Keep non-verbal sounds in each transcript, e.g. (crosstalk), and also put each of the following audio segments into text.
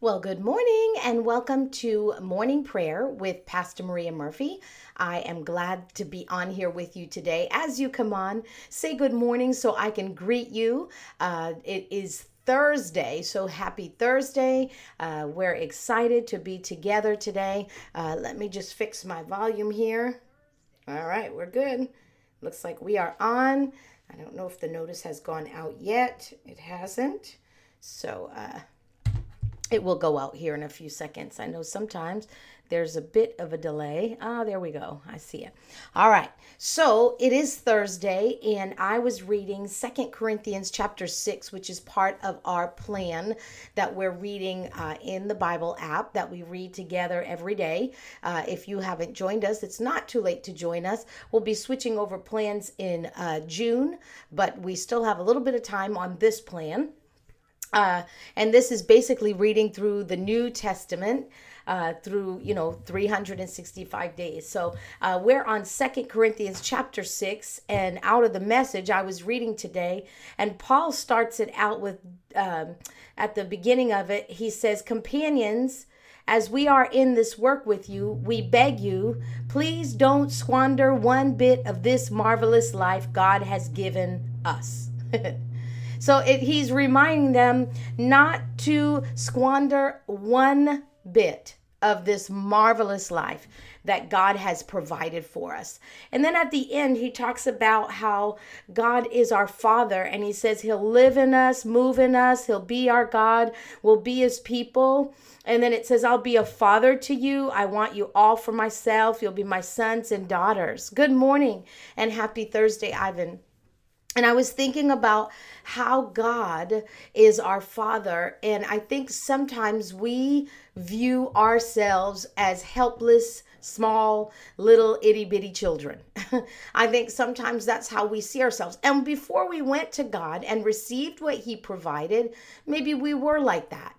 Well, good morning and welcome to morning prayer with Pastor Maria Murphy. I am glad to be on here with you today. As you come on, say good morning so I can greet you. Uh, it is Thursday. So happy Thursday. Uh, we're excited to be together today. Uh, let me just fix my volume here. All right, we're good. Looks like we are on. I don't know if the notice has gone out yet. It hasn't. So, uh, it will go out here in a few seconds. I know sometimes there's a bit of a delay. Ah, there we go. I see it. All right. So it is Thursday, and I was reading Second Corinthians chapter 6, which is part of our plan that we're reading uh, in the Bible app that we read together every day. Uh, if you haven't joined us, it's not too late to join us. We'll be switching over plans in uh, June, but we still have a little bit of time on this plan. Uh, and this is basically reading through the New Testament uh, through you know 365 days. So uh, we're on Second Corinthians chapter six, and out of the message I was reading today, and Paul starts it out with um, at the beginning of it. He says, "Companions." As we are in this work with you, we beg you, please don't squander one bit of this marvelous life God has given us. (laughs) So it, he's reminding them not to squander one bit of this marvelous life that God has provided for us. And then at the end, he talks about how God is our Father and he says he'll live in us, move in us, he'll be our God, we'll be his people. And then it says, I'll be a father to you. I want you all for myself. You'll be my sons and daughters. Good morning and happy Thursday, Ivan. And I was thinking about how God is our Father. And I think sometimes we view ourselves as helpless, small, little itty bitty children. (laughs) I think sometimes that's how we see ourselves. And before we went to God and received what He provided, maybe we were like that.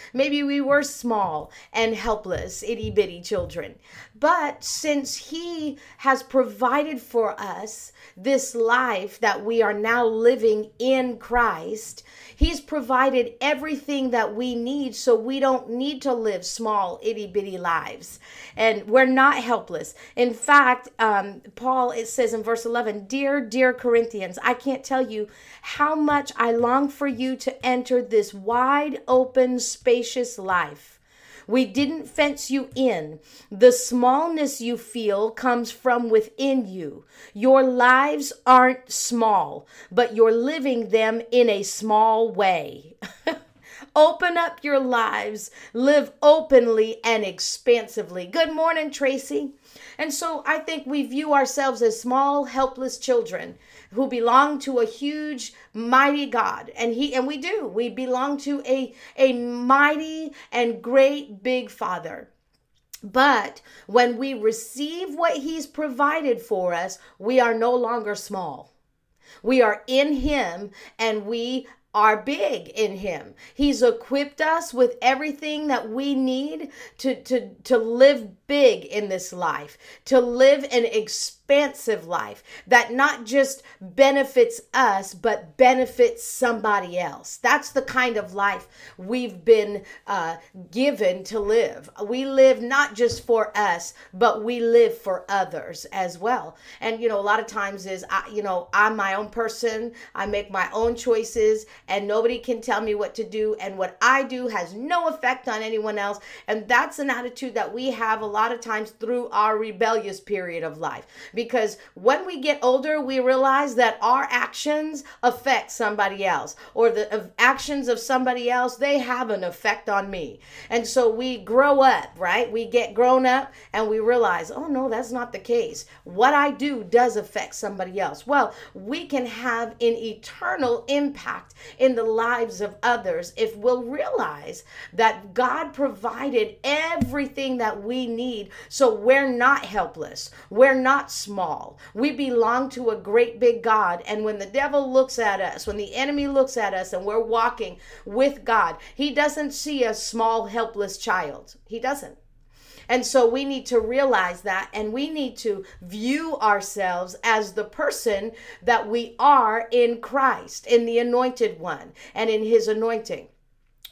(laughs) maybe we were small and helpless, itty bitty children. But since He has provided for us this life that we are now living in Christ, He's provided everything that we need so we don't need to live small, itty bitty lives. And we're not helpless. In fact, um, Paul, it says in verse 11, Dear, dear Corinthians, I can't tell you how much I long for you to enter this wide open, spacious life we didn't fence you in. The smallness you feel comes from within you. Your lives aren't small, but you're living them in a small way. (laughs) Open up your lives, live openly and expansively. Good morning, Tracy. And so I think we view ourselves as small, helpless children who belong to a huge, mighty God. And he and we do. We belong to a, a mighty and great big Father. But when we receive what He's provided for us, we are no longer small. We are in Him and we are big in him. He's equipped us with everything that we need to to to live big in this life, to live an expansive life that not just benefits us, but benefits somebody else. That's the kind of life we've been uh, given to live. We live not just for us, but we live for others as well. And, you know, a lot of times is, I, you know, I'm my own person, I make my own choices, and nobody can tell me what to do. And what I do has no effect on anyone else. And that's an attitude that we have a lot of times through our rebellious period of life because when we get older, we realize that our actions affect somebody else, or the actions of somebody else, they have an effect on me. And so we grow up, right? We get grown up and we realize, oh no, that's not the case. What I do does affect somebody else. Well, we can have an eternal impact in the lives of others if we'll realize that God provided everything that we need so we're not helpless. We're not small. We belong to a great big God. And when the devil looks at us, when the enemy looks at us and we're walking with God, he doesn't see a small, helpless child. He doesn't. And so we need to realize that and we need to view ourselves as the person that we are in Christ, in the anointed one, and in his anointing.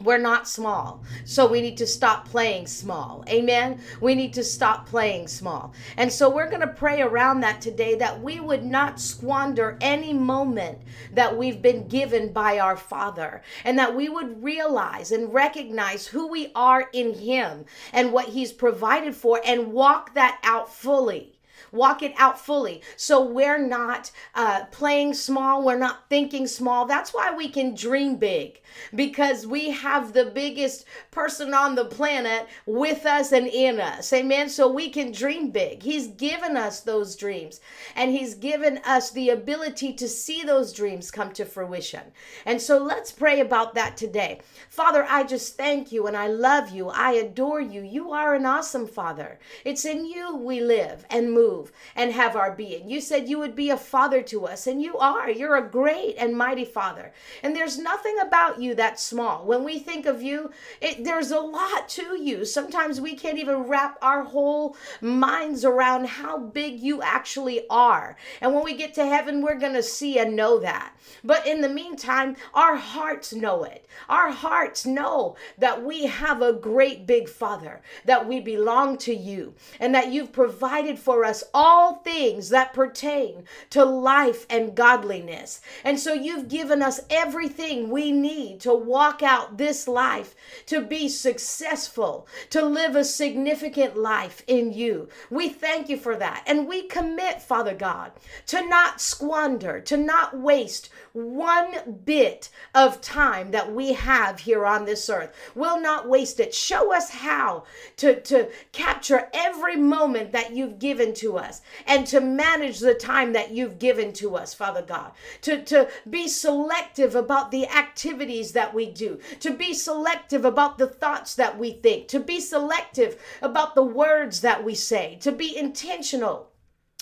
We're not small. So we need to stop playing small. Amen. We need to stop playing small. And so we're going to pray around that today that we would not squander any moment that we've been given by our Father and that we would realize and recognize who we are in Him and what He's provided for and walk that out fully walk it out fully. So we're not uh, playing small, we're not thinking small. That's why we can dream big because we have the biggest person on the planet with us and in us. Amen. So we can dream big. He's given us those dreams and He's given us the ability to see those dreams come to fruition. And so let's pray about that today. Father, I just thank you and I love you. I adore you. You are an awesome Father. It's in you we live and move and have our being. You said you would be a father to us, and you are. You're a great and mighty Father. And there's nothing about you that's small. When we think of you, it, there's a lot to you. Sometimes we can't even wrap our whole minds around how big you actually are. And when we get to heaven, we're going to see and know that. But in the meantime, our hearts know it. Our hearts know that we have a great big Father, that we belong to you, and that you've provided for us all things that pertain to life and godliness. And so you've given us everything we need to walk out this life, to be successful, to live a significant life in you. We thank you for that. And we commit, Father God, to not squander, to not waste one bit of time that we have here on this earth. We'll not waste it. Show us how to, to capture every moment that you've given to us and to manage the time that you've given to us, Father God. To, to be selective about the activities that we do, to be selective about the thoughts that we think, to be selective about the words that we say, to be intentional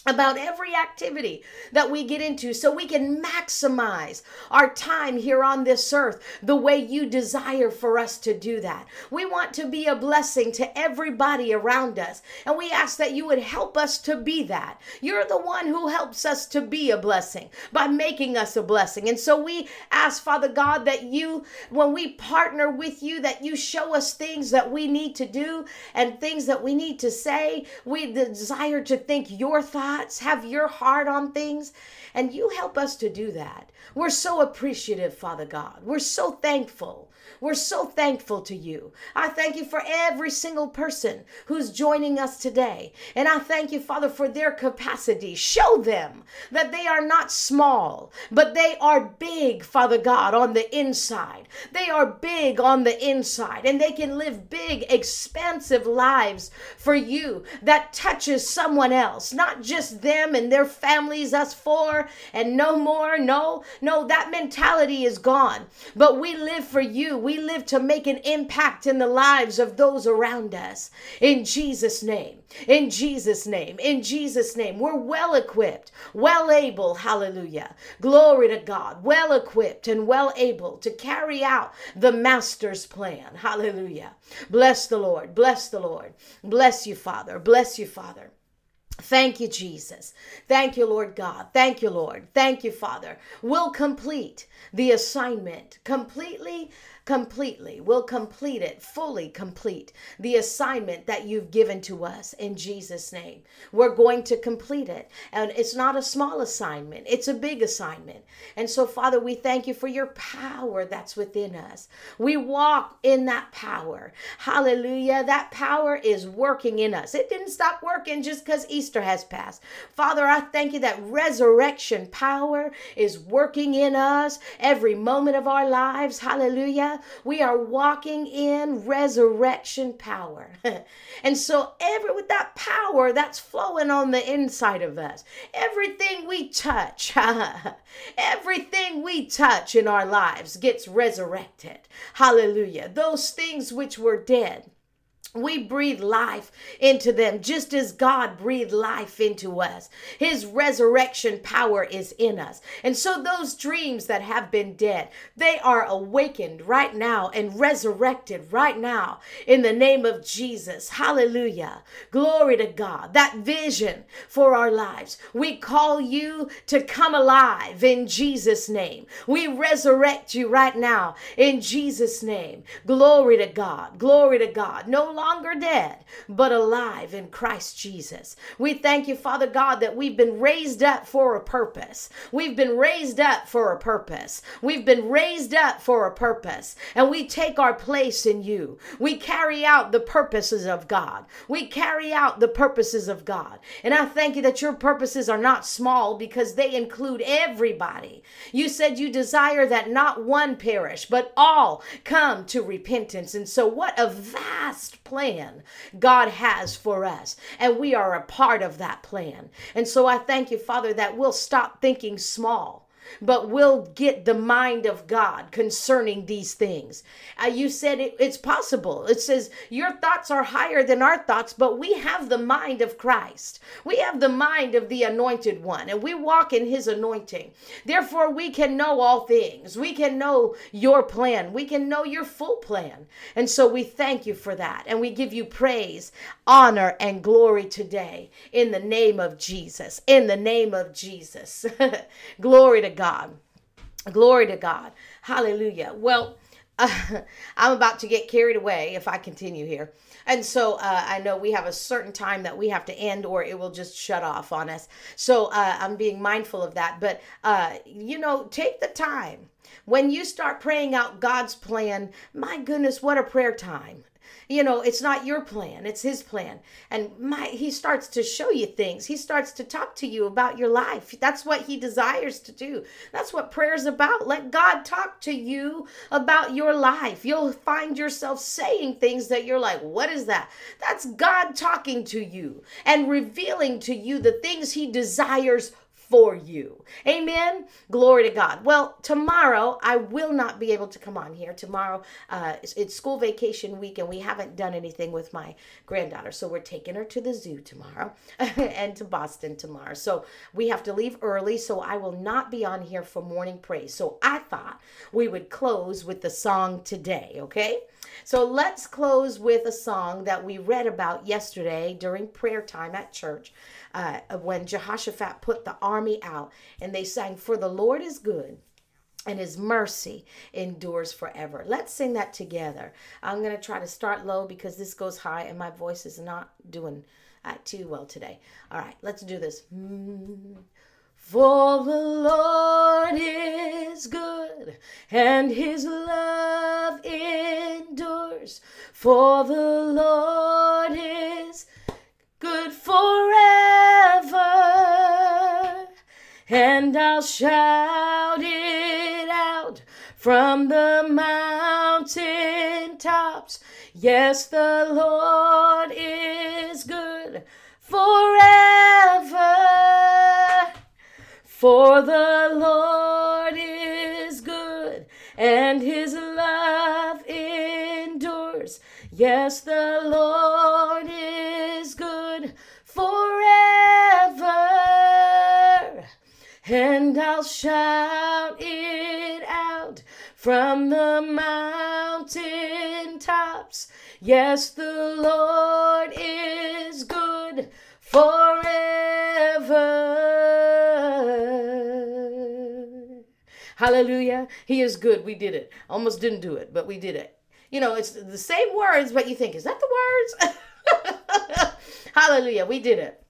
about every activity that we get into so we can maximize our time here on this earth the way you desire for us to do that. We want to be a blessing to everybody around us, and we ask that you would help us to be that. You're the one who helps us to be a blessing by making us a blessing. And so we ask, Father God, that you, when we partner with you, that you show us things that we need to do and things that we need to say. We desire to think your thoughts have your heart on things, and you help us to do that. We're so appreciative, Father God. We're so thankful we're so thankful to you. I thank you for every single person who's joining us today. And I thank you, Father, for their capacity. Show them that they are not small, but they are big, Father God, on the inside. They are big on the inside, and they can live big, expansive lives for you that touches someone else, not just them and their families, us four, and no more. No, no, that mentality is gone. But we live for you we live to make an impact in the lives of those around us. In Jesus' name, in Jesus' name, in Jesus' name, we're well equipped, well able, hallelujah. Glory to God, well equipped and well able to carry out the Master's plan, hallelujah. Bless the Lord, bless the Lord. Bless you, Father, bless you, Father. Thank you, Jesus. Thank you, Lord God. Thank you, Lord. Thank you, Father. We'll complete the assignment completely completely. We'll complete it, fully complete the assignment that you've given to us in Jesus' name. We're going to complete it. And it's not a small assignment, it's a big assignment. And so, Father, we thank you for your power that's within us. We walk in that power. Hallelujah. That power is working in us. It didn't stop working just because Easter has passed. Father, I thank you that resurrection power is working in us every moment of our lives. Hallelujah. We are walking in resurrection power. (laughs) and so every with that power that's flowing on the inside of us, everything we touch, (laughs) everything we touch in our lives gets resurrected. Hallelujah. Those things which were dead we breathe life into them just as God breathed life into us. His resurrection power is in us. And so those dreams that have been dead, they are awakened right now and resurrected right now in the name of Jesus. Hallelujah. Glory to God. That vision for our lives. We call you to come alive in Jesus' name. We resurrect you right now in Jesus' name. Glory to God. Glory to God. No longer longer dead, but alive in Christ Jesus. We thank you, Father God, that we've been raised up for a purpose. We've been raised up for a purpose. We've been raised up for a purpose. And we take our place in you. We carry out the purposes of God. We carry out the purposes of God. And I thank you that your purposes are not small because they include everybody. You said you desire that not one perish, but all come to repentance. And so, what a vast plan God has for us. And we are a part of that plan. And so I thank you, Father, that we'll stop thinking small but we'll get the mind of God concerning these things. Uh, you said it, it's possible. It says, Your thoughts are higher than our thoughts, but we have the mind of Christ. We have the mind of the anointed one, and we walk in his anointing. Therefore, we can know all things. We can know your plan. We can know your full plan. And so we thank you for that. And we give you praise, honor, and glory today in the name of Jesus. In the name of Jesus. (laughs) glory to God. Glory to God. Hallelujah. Well, uh, (laughs) I'm about to get carried away if I continue here. And so uh, I know we have a certain time that we have to end or it will just shut off on us. So uh, I'm being mindful of that. But, uh, you know, take the time. When you start praying out God's plan, my goodness, what a prayer time you know it's not your plan it's his plan. And my he starts to show you things. He starts to talk to you about your life. That's what he desires to do. That's what prayer is about. Let god talk to you about your life. You'll find yourself saying things that you're like what is that? That's god talking to you and revealing to you the things he desires for you. Amen. Glory to God. Well, tomorrow I will not be able to come on here. Tomorrow uh, it's, it's school vacation week and we haven't done anything with my granddaughter. So we're taking her to the zoo tomorrow (laughs) and to Boston tomorrow. So we have to leave early. So I will not be on here for morning praise. So I thought we would close with the song today. Okay. So let's close with a song that we read about yesterday during prayer time at church uh, when Jehoshaphat put the army out and they sang, For the Lord is good and his mercy endures forever. Let's sing that together. I'm going to try to start low because this goes high and my voice is not doing uh, too well today. All right, let's do this. For the Lord is good and his love endures. For the Lord is good forever. And I'll shout it out from the mountain tops. Yes, the Lord is good forever. For the Lord is good and his love endures. Yes, the Lord shout it out from the mountain tops. Yes, the Lord is good forever. Hallelujah. He is good. We did it. Almost didn't do it, but we did it. You know, it's the same words, but you think, is that the words? (laughs) Hallelujah. We did it.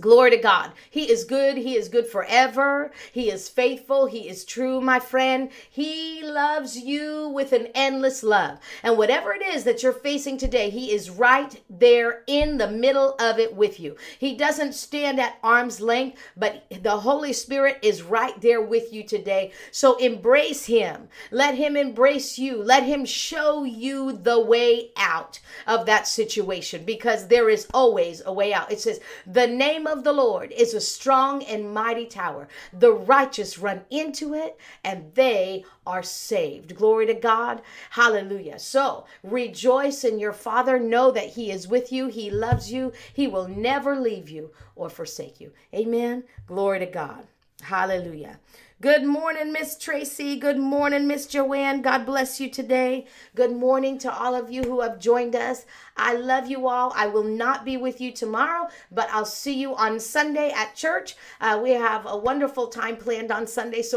Glory to God. He is good. He is good forever. He is faithful. He is true, my friend. He loves you with an endless love. And whatever it is that you're facing today, He is right there in the middle of it with you. He doesn't stand at arm's length, but the Holy Spirit is right there with you today. So embrace Him. Let Him embrace you. Let Him show you the way out of that situation because there is always a way out. It says, the name of the Lord is a strong and mighty tower. The righteous run into it and they are saved. Glory to God. Hallelujah. So rejoice in your Father. Know that He is with you. He loves you. He will never leave you or forsake you. Amen. Glory to God. Hallelujah. Good morning, Miss Tracy. Good morning, Miss Joanne. God bless you today. Good morning to all of you who have joined us. I love you all. I will not be with you tomorrow, but I'll see you on Sunday at church. Uh, we have a wonderful time planned on Sunday, so